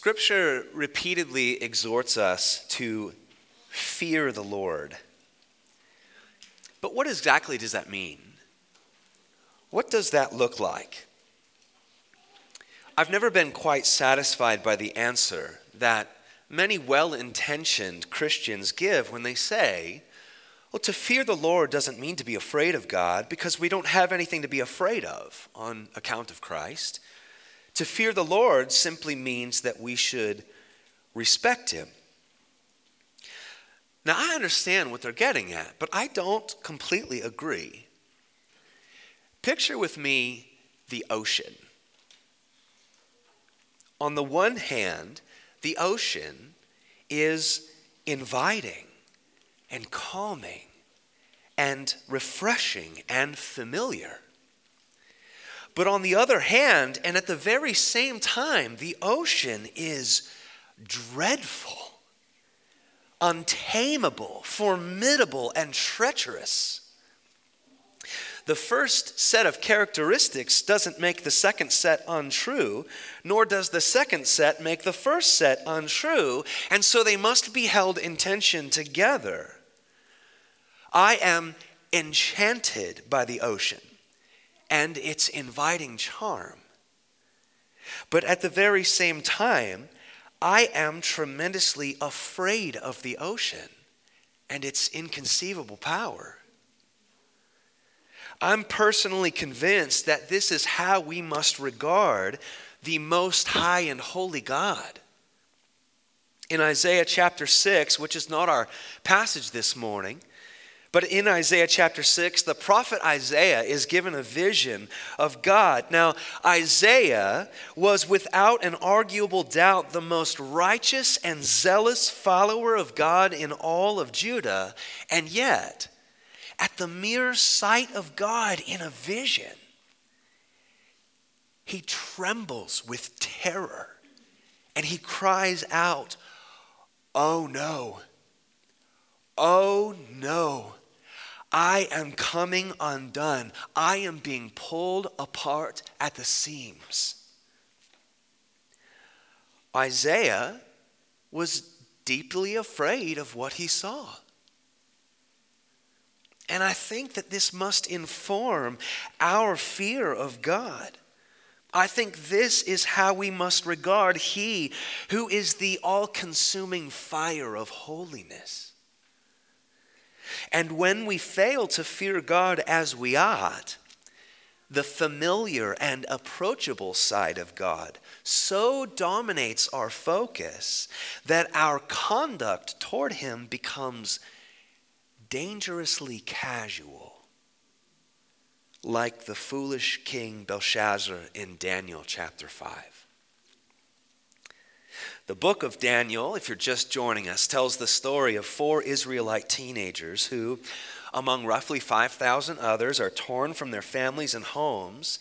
Scripture repeatedly exhorts us to fear the Lord. But what exactly does that mean? What does that look like? I've never been quite satisfied by the answer that many well intentioned Christians give when they say, well, to fear the Lord doesn't mean to be afraid of God because we don't have anything to be afraid of on account of Christ. To fear the Lord simply means that we should respect Him. Now, I understand what they're getting at, but I don't completely agree. Picture with me the ocean. On the one hand, the ocean is inviting and calming and refreshing and familiar. But on the other hand, and at the very same time, the ocean is dreadful, untamable, formidable, and treacherous. The first set of characteristics doesn't make the second set untrue, nor does the second set make the first set untrue, and so they must be held in tension together. I am enchanted by the ocean and its inviting charm. But at the very same time, I am tremendously afraid of the ocean and its inconceivable power. I'm personally convinced that this is how we must regard the Most High and Holy God. In Isaiah chapter 6, which is not our passage this morning, but in Isaiah chapter 6, the prophet Isaiah is given a vision of God. Now, Isaiah was without an arguable doubt the most righteous and zealous follower of God in all of Judah, and yet, at the mere sight of God in a vision, he trembles with terror and he cries out, Oh no! Oh no! I am coming undone. I am being pulled apart at the seams. Isaiah was deeply afraid of what he saw. And I think that this must inform our fear of God. I think this is how we must regard He who is the all consuming fire of holiness. And when we fail to fear God as we ought, the familiar and approachable side of God so dominates our focus that our conduct toward Him becomes dangerously casual, like the foolish king Belshazzar in Daniel chapter 5. The book of Daniel, if you're just joining us, tells the story of four Israelite teenagers who, among roughly 5,000 others, are torn from their families and homes,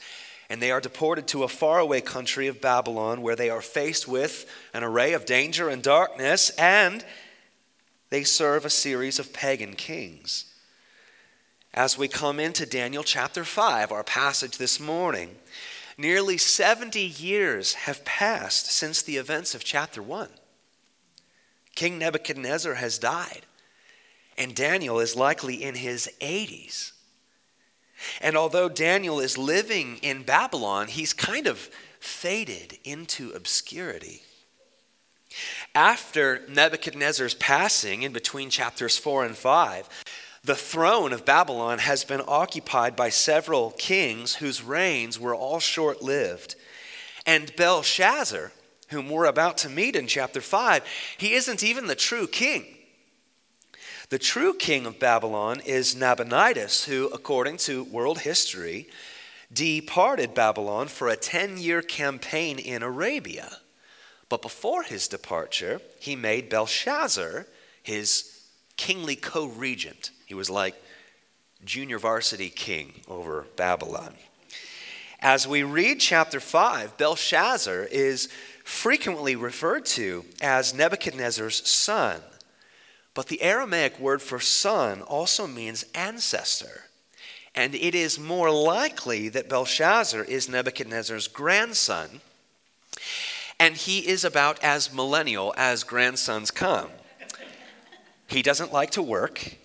and they are deported to a faraway country of Babylon where they are faced with an array of danger and darkness and they serve a series of pagan kings. As we come into Daniel chapter 5, our passage this morning, nearly 70 years have passed since the events of chapter 1. King Nebuchadnezzar has died, and Daniel is likely in his 80s. And although Daniel is living in Babylon, he's kind of faded into obscurity. After Nebuchadnezzar's passing in between chapters 4 and 5, the throne of Babylon has been occupied by several kings whose reigns were all short lived. And Belshazzar, whom we're about to meet in chapter 5, he isn't even the true king. The true king of Babylon is Nabonidus, who, according to world history, departed Babylon for a 10 year campaign in Arabia. But before his departure, he made Belshazzar his kingly co regent. He was like junior varsity king over Babylon. As we read chapter 5, Belshazzar is frequently referred to as Nebuchadnezzar's son. But the Aramaic word for son also means ancestor. And it is more likely that Belshazzar is Nebuchadnezzar's grandson and he is about as millennial as grandsons come. He doesn't like to work,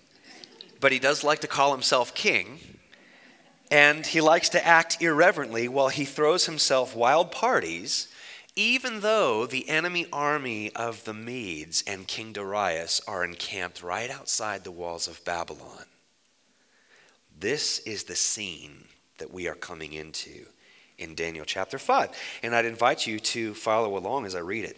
but he does like to call himself king. And he likes to act irreverently while he throws himself wild parties, even though the enemy army of the Medes and King Darius are encamped right outside the walls of Babylon. This is the scene that we are coming into in Daniel chapter 5. And I'd invite you to follow along as I read it.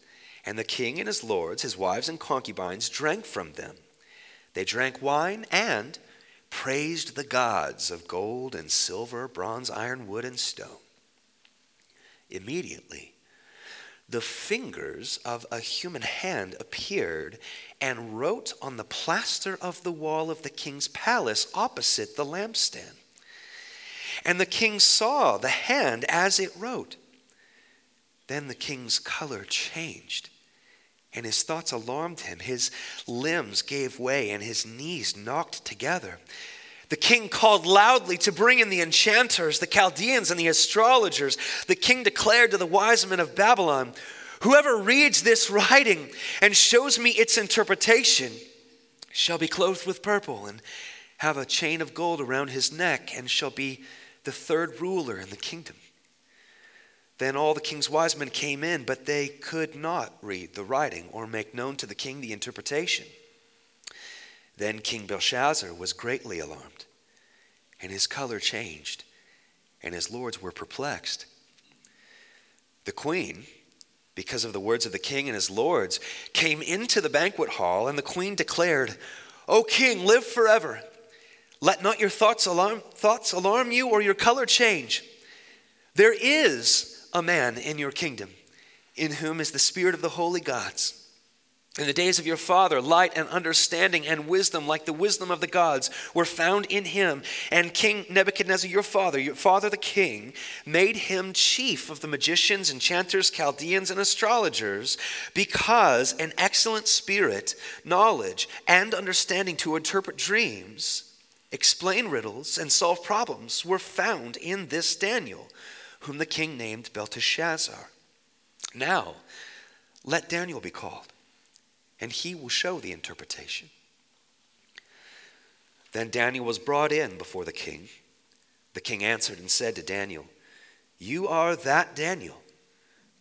and the king and his lords, his wives, and concubines drank from them. They drank wine and praised the gods of gold and silver, bronze, iron, wood, and stone. Immediately, the fingers of a human hand appeared and wrote on the plaster of the wall of the king's palace opposite the lampstand. And the king saw the hand as it wrote. Then the king's color changed, and his thoughts alarmed him. His limbs gave way, and his knees knocked together. The king called loudly to bring in the enchanters, the Chaldeans, and the astrologers. The king declared to the wise men of Babylon, Whoever reads this writing and shows me its interpretation shall be clothed with purple and have a chain of gold around his neck and shall be the third ruler in the kingdom. Then all the king's wise men came in, but they could not read the writing or make known to the king the interpretation. Then King Belshazzar was greatly alarmed, and his color changed, and his lords were perplexed. The queen, because of the words of the king and his lords, came into the banquet hall, and the queen declared, O king, live forever. Let not your thoughts alarm, thoughts alarm you or your color change. There is a man in your kingdom in whom is the spirit of the holy gods. In the days of your father, light and understanding and wisdom, like the wisdom of the gods, were found in him. And King Nebuchadnezzar, your father, your father the king, made him chief of the magicians, enchanters, Chaldeans, and astrologers, because an excellent spirit, knowledge, and understanding to interpret dreams, explain riddles, and solve problems were found in this Daniel, whom the king named Belteshazzar. Now, let Daniel be called and he will show the interpretation. Then Daniel was brought in before the king. The king answered and said to Daniel, You are that Daniel,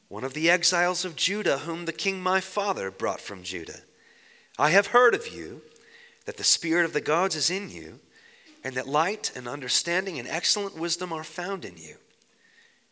one of the exiles of Judah, whom the king my father brought from Judah. I have heard of you, that the spirit of the gods is in you, and that light and understanding and excellent wisdom are found in you.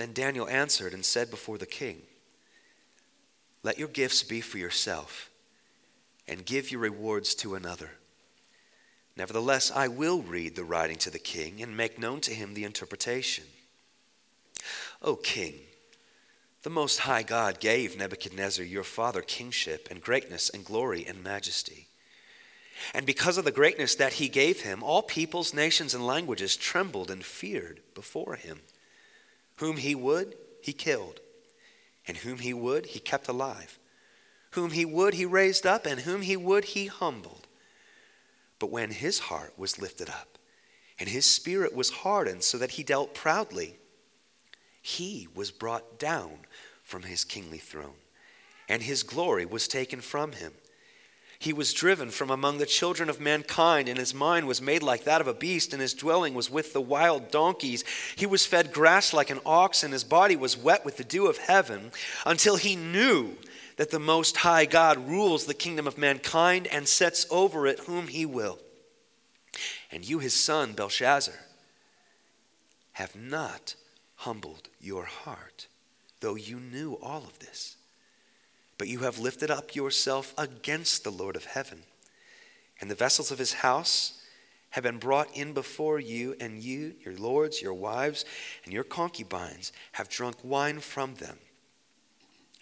Then Daniel answered and said before the king, let your gifts be for yourself, and give your rewards to another. Nevertheless, I will read the writing to the king and make known to him the interpretation. O king, the Most High God gave Nebuchadnezzar your father kingship and greatness and glory and majesty. And because of the greatness that he gave him, all peoples, nations, and languages trembled and feared before him. Whom he would, he killed and whom he would, he kept alive. Whom he would, he raised up, and whom he would, he humbled. But when his heart was lifted up, and his spirit was hardened so that he dealt proudly, he was brought down from his kingly throne, and his glory was taken from him. He was driven from among the children of mankind, and his mind was made like that of a beast, and his dwelling was with the wild donkeys. He was fed grass like an ox, and his body was wet with the dew of heaven, until he knew that the Most High God rules the kingdom of mankind and sets over it whom he will. And you, his son, Belshazzar, have not humbled your heart, though you knew all of this. But you have lifted up yourself against the Lord of heaven. And the vessels of his house have been brought in before you, and you, your lords, your wives, and your concubines have drunk wine from them.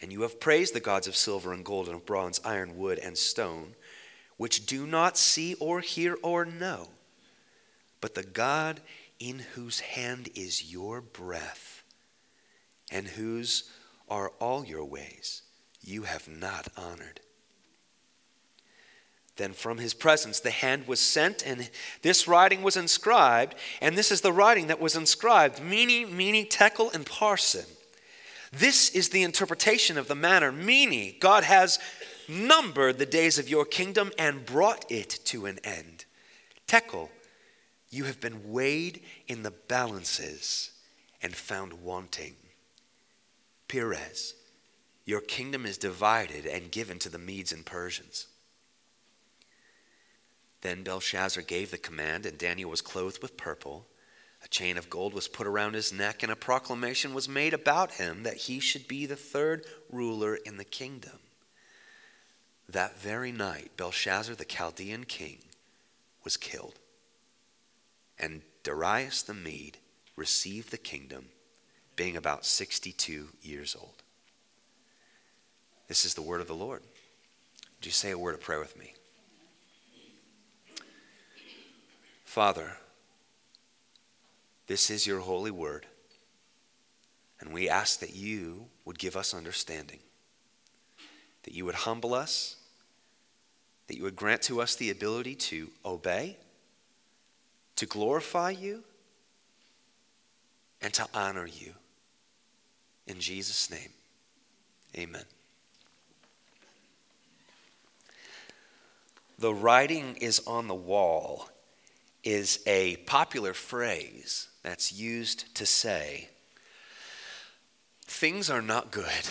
And you have praised the gods of silver and gold and of bronze, iron, wood, and stone, which do not see or hear or know, but the God in whose hand is your breath, and whose are all your ways you have not honored. Then from his presence the hand was sent, and this writing was inscribed. And this is the writing that was inscribed Mene, Mene, Tekel, and Parsin. This is the interpretation of the manner. Mene, God has numbered the days of your kingdom and brought it to an end. Tekel, you have been weighed in the balances and found wanting. Peres, your kingdom is divided and given to the Medes and Persians. Then Belshazzar gave the command, and Daniel was clothed with purple. A chain of gold was put around his neck, and a proclamation was made about him that he should be the third ruler in the kingdom. That very night, Belshazzar, the Chaldean king, was killed, and Darius the Mede received the kingdom, being about 62 years old. This is the word of the Lord. Would you say a word of prayer with me? Father, this is your holy word, and we ask that you would give us understanding, that you would humble us, that you would grant to us the ability to obey, to glorify you, and to honor you. In Jesus' name, amen. The writing is on the wall is a popular phrase that's used to say things are not good.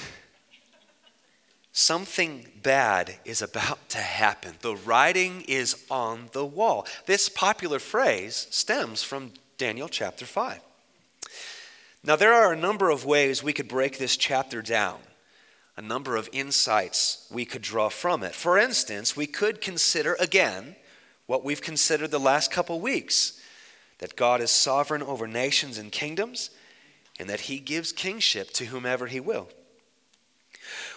Something bad is about to happen. The writing is on the wall. This popular phrase stems from Daniel chapter 5. Now, there are a number of ways we could break this chapter down a number of insights we could draw from it. For instance, we could consider again what we've considered the last couple weeks that God is sovereign over nations and kingdoms, and that he gives kingship to whomever he will.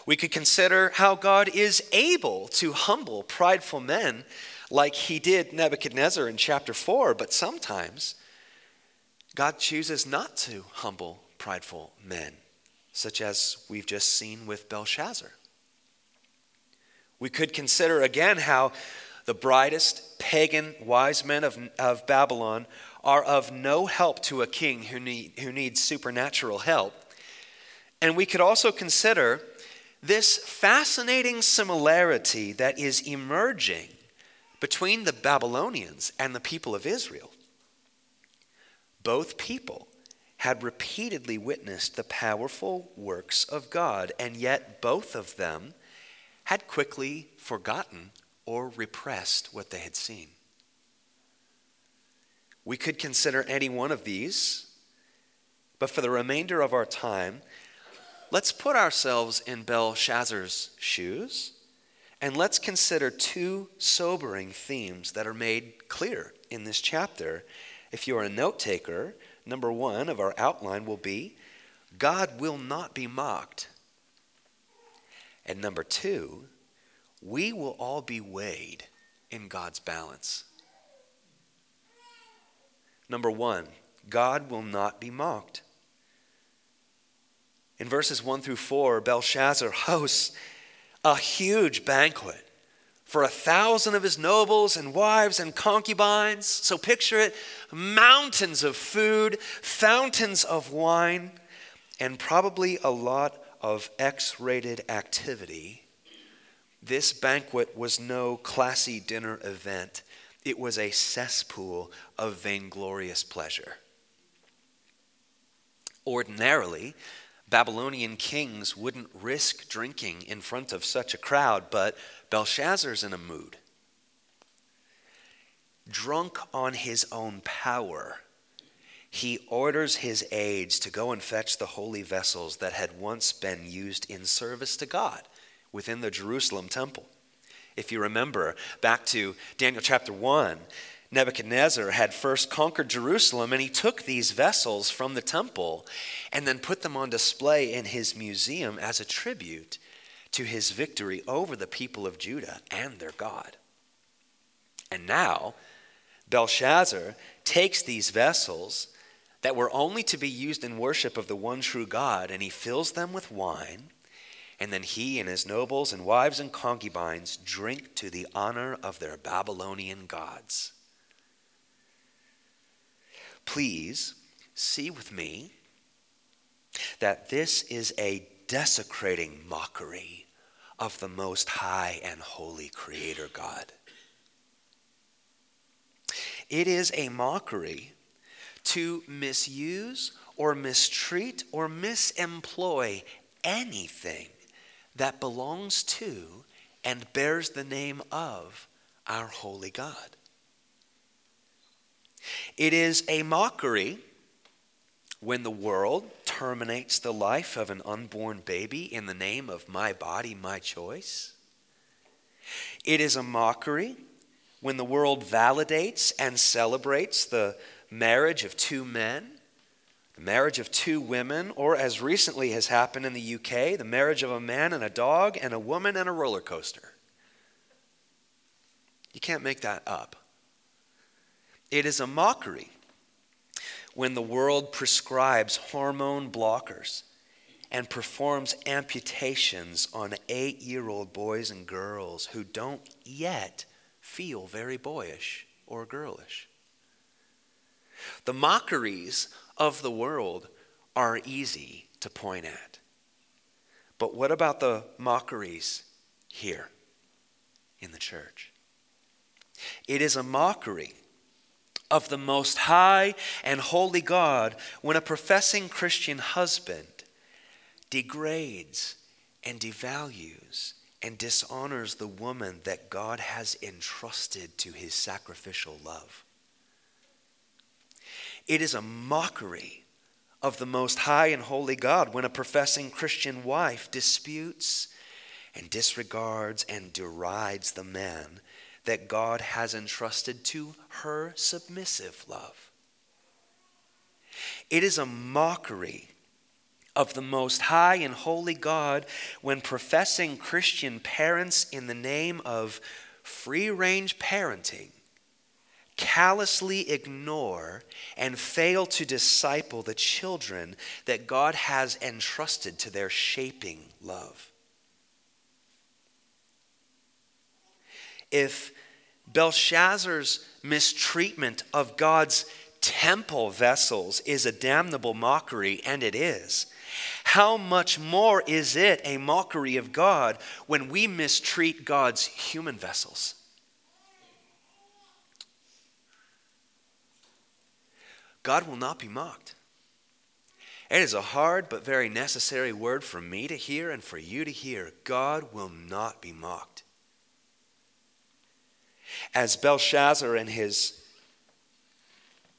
We could consider how God is able to humble prideful men like he did Nebuchadnezzar in chapter 4, but sometimes God chooses not to humble prideful men such as we've just seen with Belshazzar. We could consider again how the brightest pagan wise men of, of Babylon are of no help to a king who, need, who needs supernatural help. And we could also consider this fascinating similarity that is emerging between the Babylonians and the people of Israel. Both people had repeatedly witnessed the powerful works of God, and yet both of them had quickly forgotten or repressed what they had seen. We could consider any one of these, but for the remainder of our time, let's put ourselves in Belshazzar's shoes and let's consider two sobering themes that are made clear in this chapter. If you're a note taker, number one of our outline will be God will not be mocked. And number two, we will all be weighed in God's balance. Number one, God will not be mocked. In verses 1 through 4, Belshazzar hosts a huge banquet for a thousand of his nobles and wives and concubines. So picture it mountains of food, fountains of wine, and probably a lot of X rated activity. This banquet was no classy dinner event, it was a cesspool of vainglorious pleasure. Ordinarily, Babylonian kings wouldn't risk drinking in front of such a crowd, but Belshazzar's in a mood. Drunk on his own power, he orders his aides to go and fetch the holy vessels that had once been used in service to God within the Jerusalem temple. If you remember back to Daniel chapter 1, Nebuchadnezzar had first conquered Jerusalem and he took these vessels from the temple and then put them on display in his museum as a tribute to his victory over the people of Judah and their God. And now, Belshazzar takes these vessels that were only to be used in worship of the one true God and he fills them with wine and then he and his nobles and wives and concubines drink to the honor of their Babylonian gods. Please see with me that this is a desecrating mockery of the Most High and Holy Creator God. It is a mockery to misuse or mistreat or misemploy anything that belongs to and bears the name of our holy God. It is a mockery when the world terminates the life of an unborn baby in the name of my body, my choice. It is a mockery when the world validates and celebrates the marriage of two men the marriage of two women, or as recently has happened in the UK, the marriage of a man and a dog and a woman and a roller coaster. You can't make that up. It is a mockery when the world prescribes hormone blockers and performs amputations on eight year old boys and girls who don't yet feel very boyish or girlish. The mockeries of the world are easy to point at. But what about the mockeries here in the church? It is a mockery of the Most High and Holy God when a professing Christian husband degrades and devalues and dishonors the woman that God has entrusted to his sacrificial love. It is a mockery of the Most High and Holy God when a professing Christian wife disputes and disregards and derides the man that God has entrusted to her submissive love. It is a mockery of the Most High and Holy God when professing Christian parents, in the name of free range parenting, callously ignore and fail to disciple the children that God has entrusted to their shaping love. If Belshazzar's mistreatment of God's temple vessels is a damnable mockery, and it is, how much more is it a mockery of God when we mistreat God's human vessels? God will not be mocked. It is a hard but very necessary word for me to hear and for you to hear. God will not be mocked. As Belshazzar and his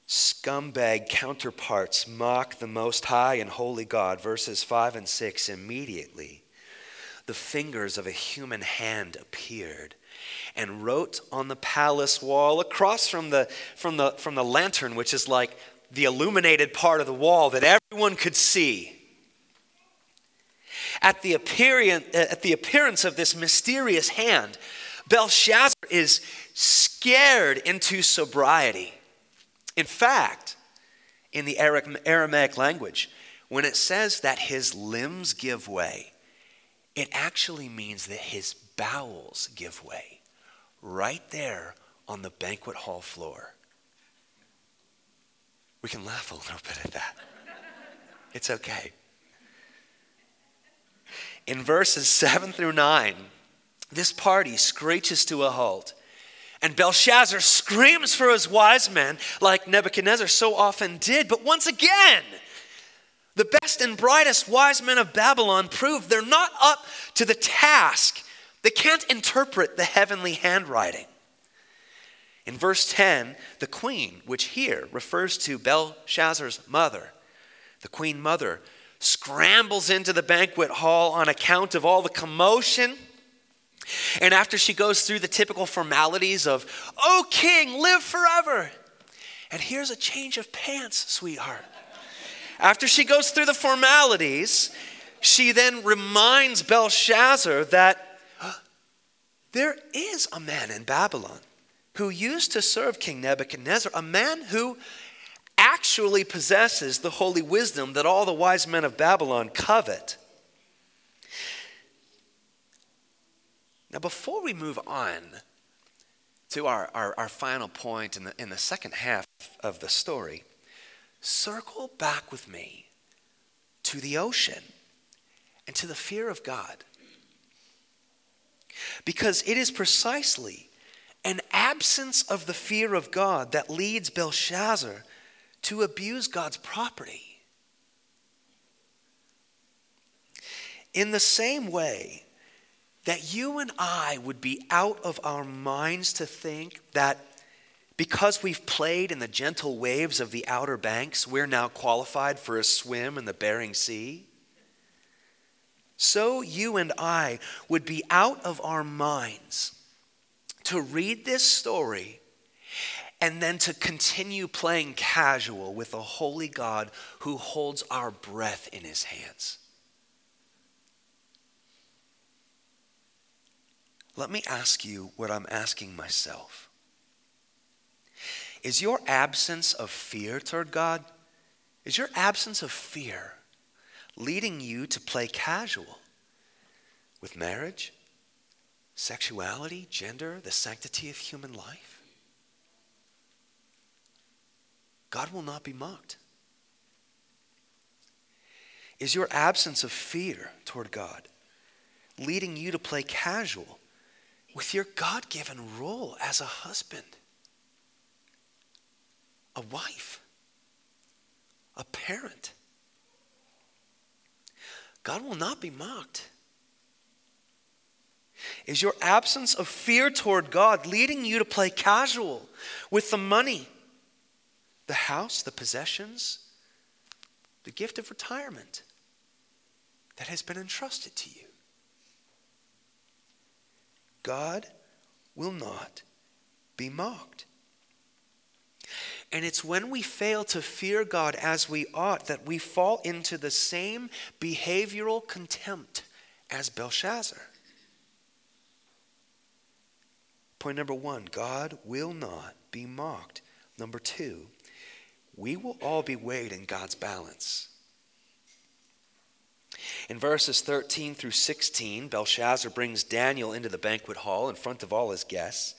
scumbag counterparts mock the Most High and Holy God, verses 5 and 6, immediately the fingers of a human hand appeared and wrote on the palace wall across from the, from the, from the lantern, which is like the illuminated part of the wall that everyone could see. At the, appearance, at the appearance of this mysterious hand, Belshazzar is scared into sobriety. In fact, in the Aramaic language, when it says that his limbs give way, it actually means that his bowels give way right there on the banquet hall floor. We can laugh a little bit at that. It's okay. In verses 7 through 9, this party screeches to a halt. And Belshazzar screams for his wise men, like Nebuchadnezzar so often did. But once again, the best and brightest wise men of Babylon prove they're not up to the task. They can't interpret the heavenly handwriting. In verse 10, the queen, which here refers to Belshazzar's mother, the queen mother scrambles into the banquet hall on account of all the commotion and after she goes through the typical formalities of, Oh, king, live forever. And here's a change of pants, sweetheart. After she goes through the formalities, she then reminds Belshazzar that there is a man in Babylon who used to serve King Nebuchadnezzar, a man who actually possesses the holy wisdom that all the wise men of Babylon covet. Now, before we move on to our, our, our, final point in the, in the second half of the story, circle back with me to the ocean and to the fear of God. Because it is precisely an absence of the fear of God that leads Belshazzar to abuse God's property. In the same way, that you and I would be out of our minds to think that because we've played in the gentle waves of the Outer Banks, we're now qualified for a swim in the Bering Sea. So you and I would be out of our minds to read this story and then to continue playing casual with a holy God who holds our breath in his hands. Let me ask you what I'm asking myself. Is your absence of fear toward God, is your absence of fear leading you to play casual with marriage, sexuality, gender, the sanctity of human life? God will not be mocked. Is your absence of fear toward God leading you to play casual with your God given role as a husband, a wife, a parent. God will not be mocked. Is your absence of fear toward God leading you to play casual with the money, the house, the possessions, the gift of retirement that has been entrusted to you? God will not be mocked. And it's when we fail to fear God as we ought that we fall into the same behavioral contempt as Belshazzar. Point number one God will not be mocked. Number two, we will all be weighed in God's balance. In verses 13 through 16, Belshazzar brings Daniel into the banquet hall in front of all his guests.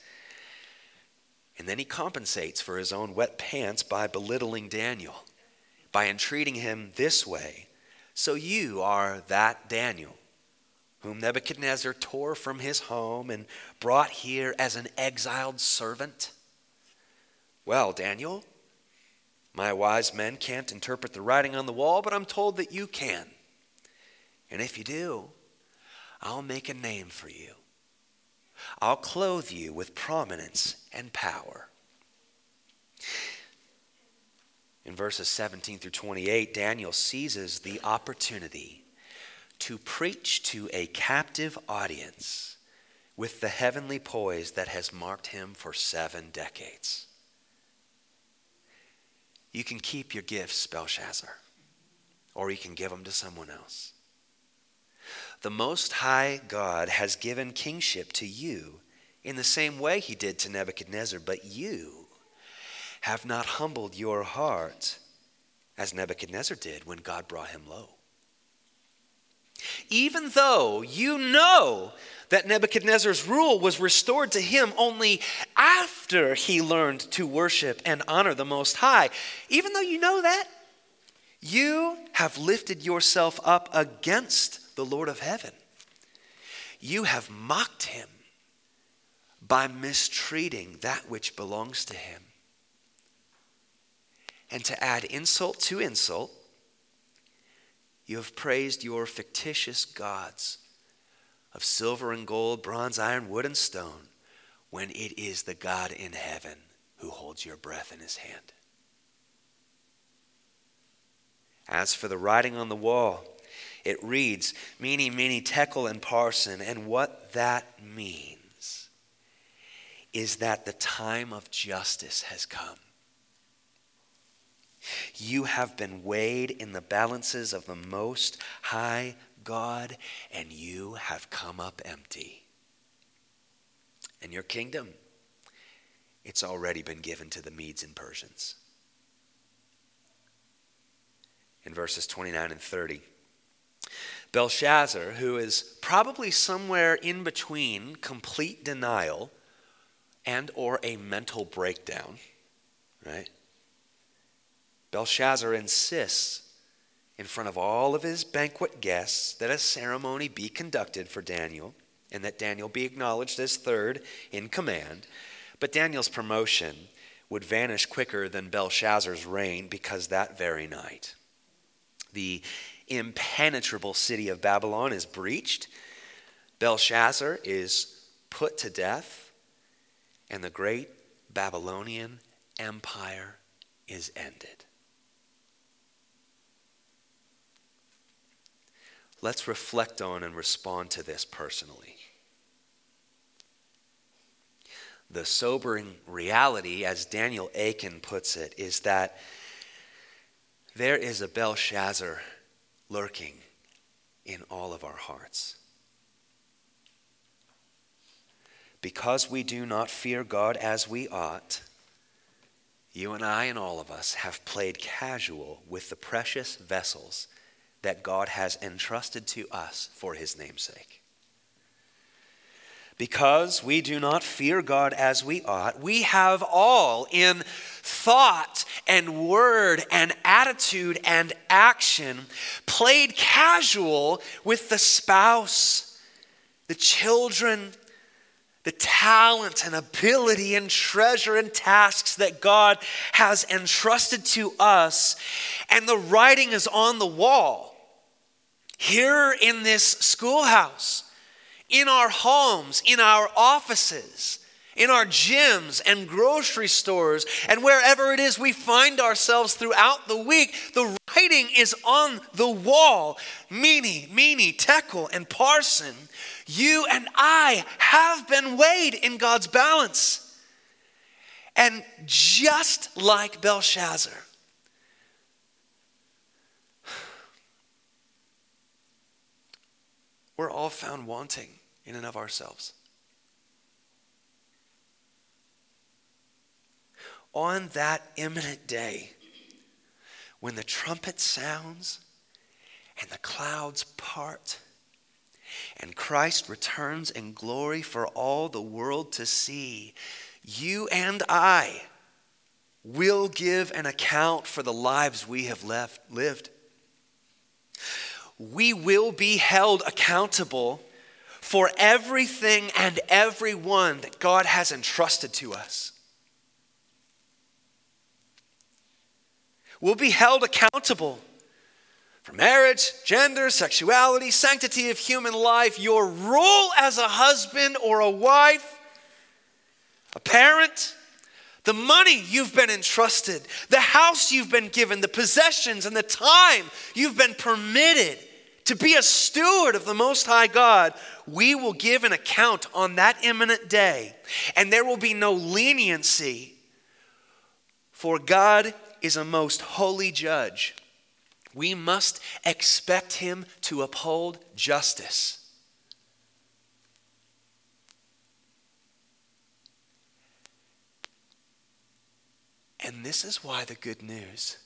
And then he compensates for his own wet pants by belittling Daniel, by entreating him this way So you are that Daniel, whom Nebuchadnezzar tore from his home and brought here as an exiled servant? Well, Daniel, my wise men can't interpret the writing on the wall, but I'm told that you can. And if you do, I'll make a name for you. I'll clothe you with prominence and power. In verses 17 through 28, Daniel seizes the opportunity to preach to a captive audience with the heavenly poise that has marked him for seven decades. You can keep your gifts, Belshazzar, or you can give them to someone else. The Most High God has given kingship to you in the same way he did to Nebuchadnezzar, but you have not humbled your heart as Nebuchadnezzar did when God brought him low. Even though you know that Nebuchadnezzar's rule was restored to him only after he learned to worship and honor the Most High, even though you know that, you have lifted yourself up against the Lord of heaven. you have mocked him by mistreating that which belongs to him. And to add insult to insult, you have praised your fictitious gods of silver and gold, bronze, iron, wood, and stone, when it is the God in heaven who holds your breath in his hand. As for the writing on the wall, it reads, Mene, mene, tekel, and parsin. And what that means is that the time of justice has come. You have been weighed in the balances of the Most High God, and you have come up empty. And your kingdom, it's already been given to the Medes and Persians. In verses 29 and 30, Belshazzar, who is probably somewhere in between complete denial and or a mental breakdown, right? Belshazzar insists in front of all of his banquet guests that a ceremony be conducted for Daniel and that Daniel be acknowledged as third in command. But Daniel's promotion would vanish quicker than Belshazzar's reign because that very night, the impenetrable city of Babylon is breached, Belshazzar is put to death, and the great Babylonian empire is ended. Let's reflect on and respond to this personally. The sobering reality, as Daniel Akin puts it, is that there is a Belshazzar lurking in all of our hearts. Because we do not fear God as we ought, you and I and all of us have played casual with the precious vessels that God has entrusted to us for his namesake. Because we do not fear God as we ought, we have all in thought and word and attitude and action played casual with the spouse, the children, the talent and ability and treasure and tasks that God has entrusted to us. And the writing is on the wall. Here in this schoolhouse, in our homes, in our offices, in our gyms and grocery stores, and wherever it is we find ourselves throughout the week, the writing is on the wall. Mene, mene, tekel, and Parsin, You and I have been weighed in God's balance. And just like Belshazzar, we're all found wanting in and of ourselves. On that imminent day, when the trumpet sounds and the clouds part, and Christ returns in glory for all the world to see, you and I will give an account for the lives we have left, lived. We will be held accountable for everything and everyone that God has entrusted to us. We'll be held accountable for marriage, gender, sexuality, sanctity of human life, your role as a husband or a wife, a parent, the money you've been entrusted, the house you've been given, the possessions, and the time you've been permitted to be a steward of the Most High God, we will give an account on that imminent day. And there will be no leniency, for God is a most holy judge. We must expect him to uphold justice. And this is why the good news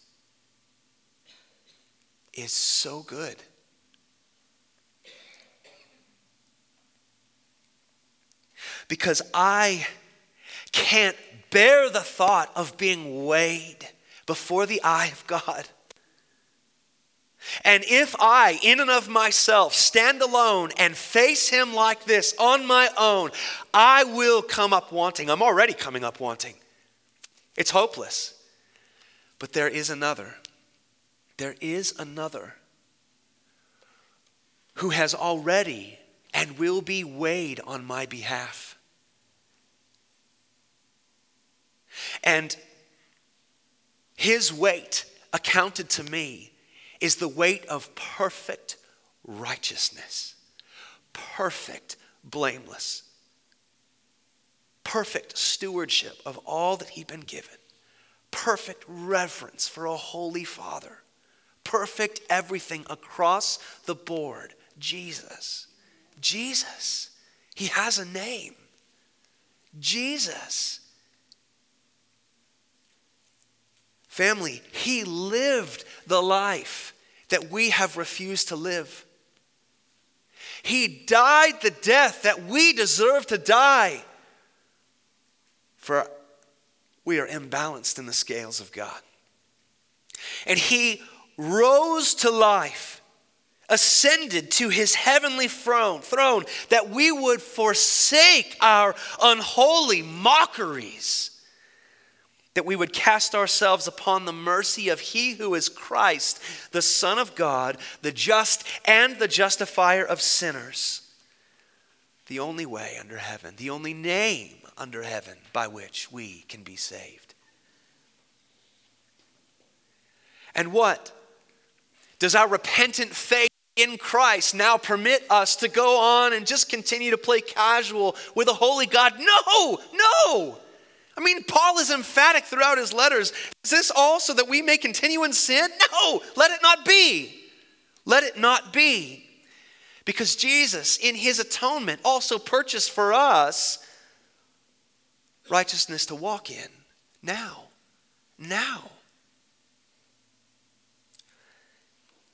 is so good. Because I can't bear the thought of being weighed before the eye of God. And if I, in and of myself, stand alone and face him like this on my own, I will come up wanting. I'm already coming up wanting. It's hopeless. But there is another. There is another who has already and will be weighed on my behalf. And his weight accounted to me is the weight of perfect righteousness, perfect blameless, perfect stewardship of all that he'd been given, perfect reverence for a holy father, perfect everything across the board. Jesus. Jesus. He has a name. Jesus. Family, he lived the life that we have refused to live. He died the death that we deserve to die. For we are imbalanced in the scales of God. And he rose to life, ascended to his heavenly throne, throne that we would forsake our unholy mockeries that we would cast ourselves upon the mercy of He who is Christ, the Son of God, the just and the justifier of sinners. The only way under heaven, the only name under heaven by which we can be saved. And what? Does our repentant faith in Christ now permit us to go on and just continue to play casual with a holy God? No, no. I mean, Paul is emphatic throughout his letters. Is this all so that we may continue in sin? No, let it not be. Let it not be. Because Jesus, in his atonement, also purchased for us righteousness to walk in now. Now.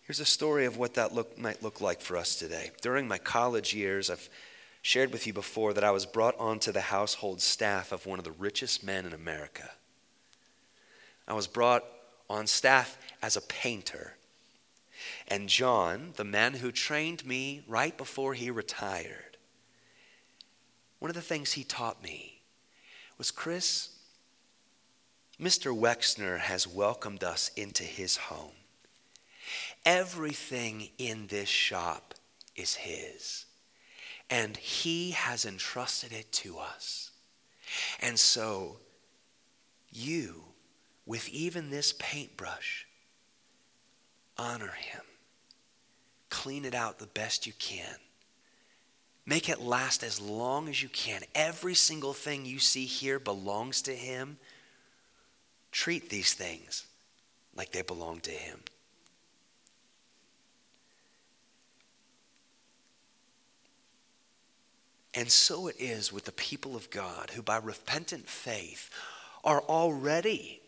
Here's a story of what that look, might look like for us today. During my college years, I've shared with you before that I was brought onto the household staff of one of the richest men in America. I was brought on staff as a painter. And John, the man who trained me right before he retired, one of the things he taught me was Chris, Mr. Wexner has welcomed us into his home. Everything in this shop is his and He has entrusted it to us. And so, you, with even this paintbrush, honor Him. Clean it out the best you can. Make it last as long as you can. Every single thing you see here belongs to Him. Treat these things like they belong to Him. And so it is with the people of God who, by repentant faith, are already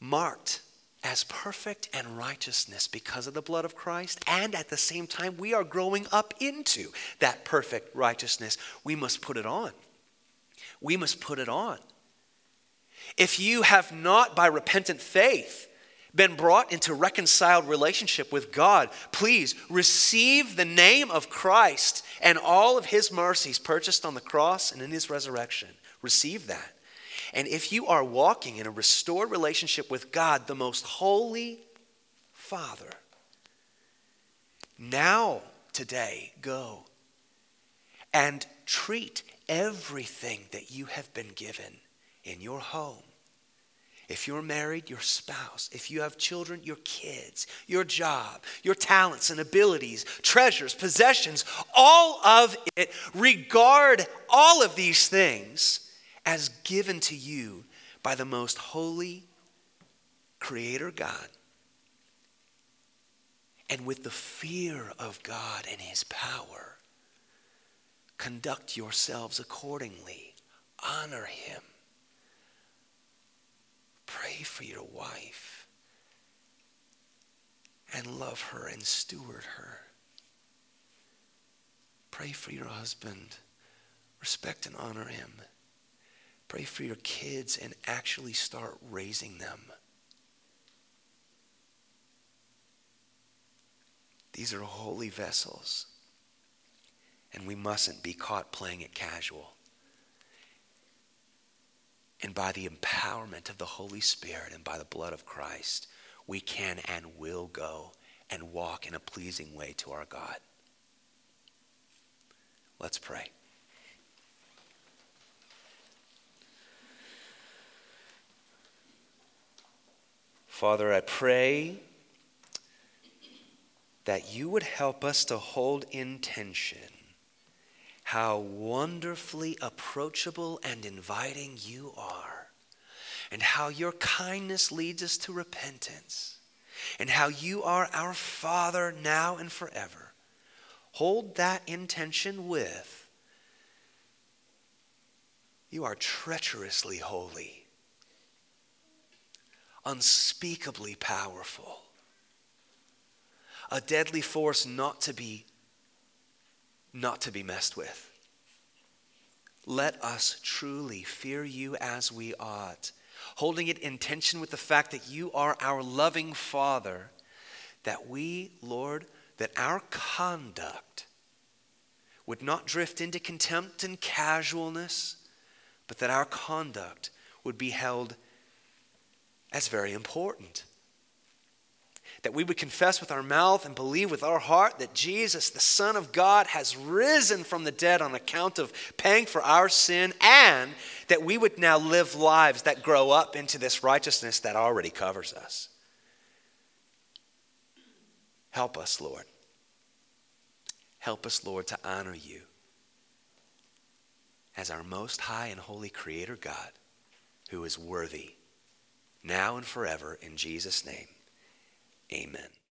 marked as perfect and righteousness because of the blood of Christ. And at the same time, we are growing up into that perfect righteousness. We must put it on. We must put it on. If you have not, by repentant faith, been brought into reconciled relationship with God, please receive the name of Christ and all of his mercies purchased on the cross and in his resurrection. Receive that. And if you are walking in a restored relationship with God, the most holy Father, now, today, go and treat everything that you have been given in your home if you're married, your spouse. If you have children, your kids, your job, your talents and abilities, treasures, possessions, all of it. Regard all of these things as given to you by the most holy Creator God. And with the fear of God and His power, conduct yourselves accordingly. Honor Him Pray for your wife and love her and steward her. Pray for your husband. Respect and honor him. Pray for your kids and actually start raising them. These are holy vessels. And we mustn't be caught playing it casual. And by the empowerment of the Holy Spirit and by the blood of Christ, we can and will go and walk in a pleasing way to our God. Let's pray. Father, I pray that you would help us to hold in tension how wonderfully approachable and inviting you are, and how your kindness leads us to repentance, and how you are our Father now and forever. Hold that intention with you are treacherously holy unspeakably powerful, a deadly force not to be not to be messed with. Let us truly fear you as we ought, holding it in tension with the fact that you are our loving Father, that we, Lord, that our conduct would not drift into contempt and casualness, but that our conduct would be held as very important. That we would confess with our mouth and believe with our heart that Jesus, the Son of God, has risen from the dead on account of paying for our sin, and that we would now live lives that grow up into this righteousness that already covers us. Help us, Lord. Help us, Lord, to honor you as our most high and holy Creator God who is worthy now and forever. In Jesus' name, amen.